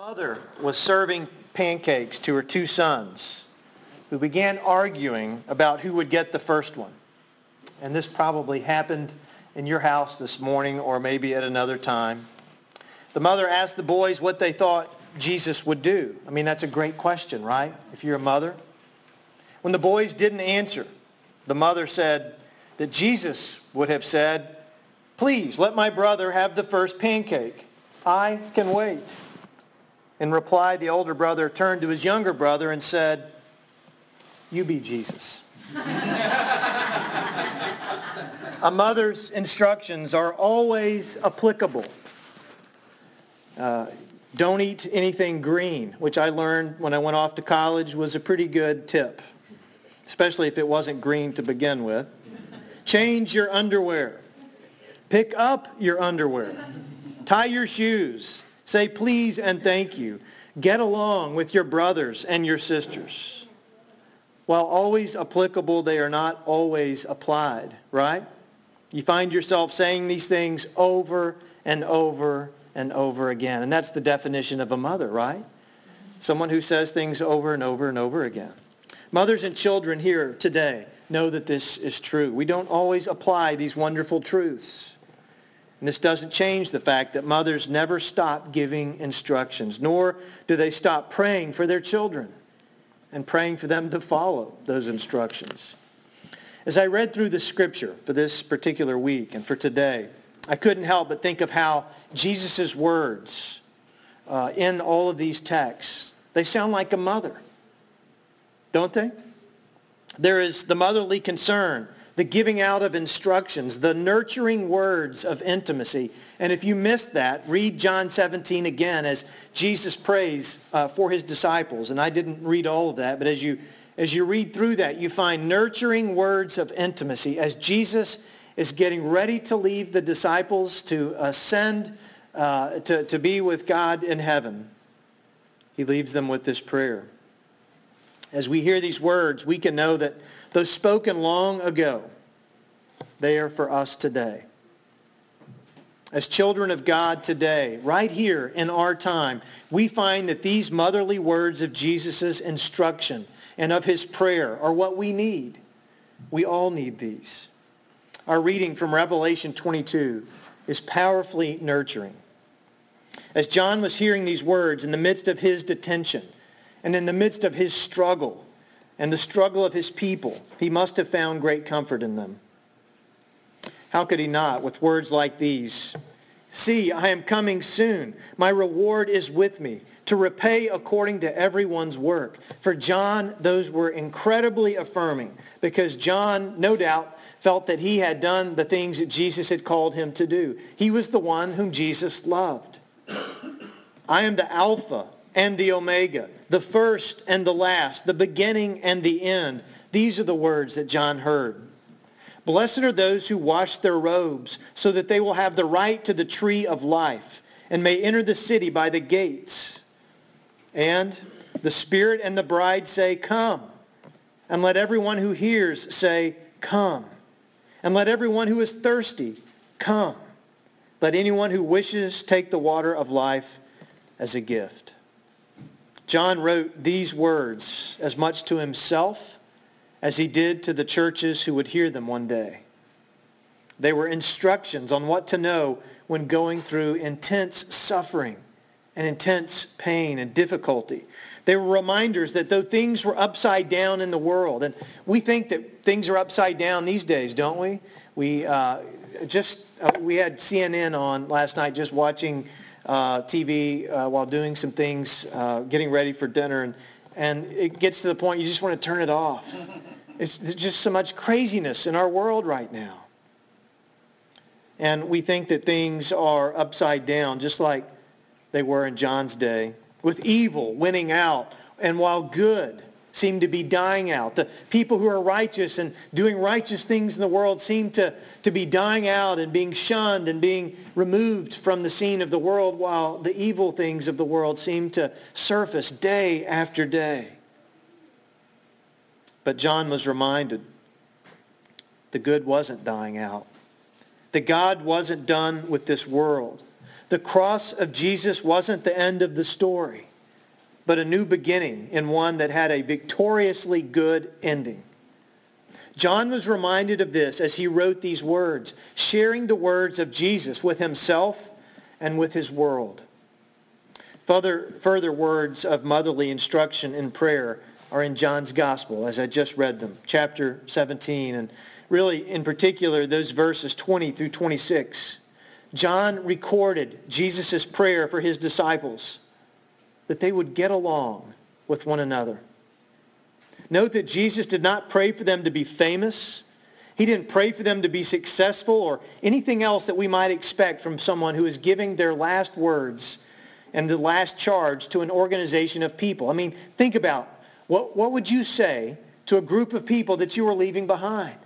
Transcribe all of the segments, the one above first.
mother was serving pancakes to her two sons who began arguing about who would get the first one. And this probably happened in your house this morning or maybe at another time. The mother asked the boys what they thought Jesus would do. I mean, that's a great question, right? If you're a mother. When the boys didn't answer, the mother said that Jesus would have said, please let my brother have the first pancake. I can wait. In reply, the older brother turned to his younger brother and said, You be Jesus. A mother's instructions are always applicable. Uh, don't eat anything green, which I learned when I went off to college was a pretty good tip, especially if it wasn't green to begin with. Change your underwear. Pick up your underwear. Tie your shoes. Say please and thank you. Get along with your brothers and your sisters. While always applicable, they are not always applied, right? You find yourself saying these things over and over and over again. And that's the definition of a mother, right? Someone who says things over and over and over again. Mothers and children here today know that this is true. We don't always apply these wonderful truths. And this doesn't change the fact that mothers never stop giving instructions, nor do they stop praying for their children and praying for them to follow those instructions. As I read through the scripture for this particular week and for today, I couldn't help but think of how Jesus' words uh, in all of these texts, they sound like a mother, don't they? There is the motherly concern the giving out of instructions, the nurturing words of intimacy. And if you missed that, read John 17 again as Jesus prays uh, for his disciples. And I didn't read all of that, but as you, as you read through that, you find nurturing words of intimacy as Jesus is getting ready to leave the disciples to ascend uh, to, to be with God in heaven. He leaves them with this prayer. As we hear these words, we can know that Though spoken long ago, they are for us today. As children of God today, right here in our time, we find that these motherly words of Jesus' instruction and of his prayer are what we need. We all need these. Our reading from Revelation 22 is powerfully nurturing. As John was hearing these words in the midst of his detention and in the midst of his struggle, and the struggle of his people, he must have found great comfort in them. How could he not with words like these? See, I am coming soon. My reward is with me to repay according to everyone's work. For John, those were incredibly affirming because John, no doubt, felt that he had done the things that Jesus had called him to do. He was the one whom Jesus loved. I am the Alpha and the Omega, the first and the last, the beginning and the end. These are the words that John heard. Blessed are those who wash their robes so that they will have the right to the tree of life and may enter the city by the gates. And the Spirit and the bride say, Come. And let everyone who hears say, Come. And let everyone who is thirsty come. Let anyone who wishes take the water of life as a gift. John wrote these words as much to himself as he did to the churches who would hear them one day. They were instructions on what to know when going through intense suffering and intense pain and difficulty. They were reminders that though things were upside down in the world, and we think that things are upside down these days, don't we? We uh, just uh, we had CNN on last night, just watching uh, TV uh, while doing some things, uh, getting ready for dinner, and, and it gets to the point you just want to turn it off. It's just so much craziness in our world right now. And we think that things are upside down, just like they were in John's day, with evil winning out, and while good seem to be dying out. The people who are righteous and doing righteous things in the world seem to, to be dying out and being shunned and being removed from the scene of the world while the evil things of the world seem to surface day after day. But John was reminded the good wasn't dying out. That God wasn't done with this world. The cross of Jesus wasn't the end of the story, but a new beginning in one that had a victoriously good ending. John was reminded of this as he wrote these words, sharing the words of Jesus with himself and with his world. Further, further words of motherly instruction in prayer are in John's Gospel, as I just read them, chapter 17, and really in particular those verses 20 through 26. John recorded Jesus' prayer for his disciples that they would get along with one another. Note that Jesus did not pray for them to be famous. He didn't pray for them to be successful or anything else that we might expect from someone who is giving their last words and the last charge to an organization of people. I mean, think about what, what would you say to a group of people that you were leaving behind?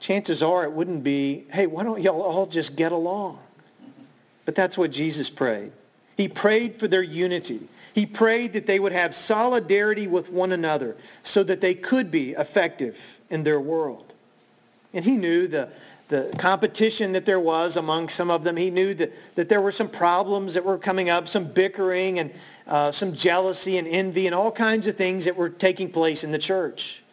Chances are it wouldn't be, hey, why don't y'all all just get along? But that's what Jesus prayed. He prayed for their unity. He prayed that they would have solidarity with one another so that they could be effective in their world. And he knew the, the competition that there was among some of them. He knew that, that there were some problems that were coming up, some bickering and uh, some jealousy and envy and all kinds of things that were taking place in the church.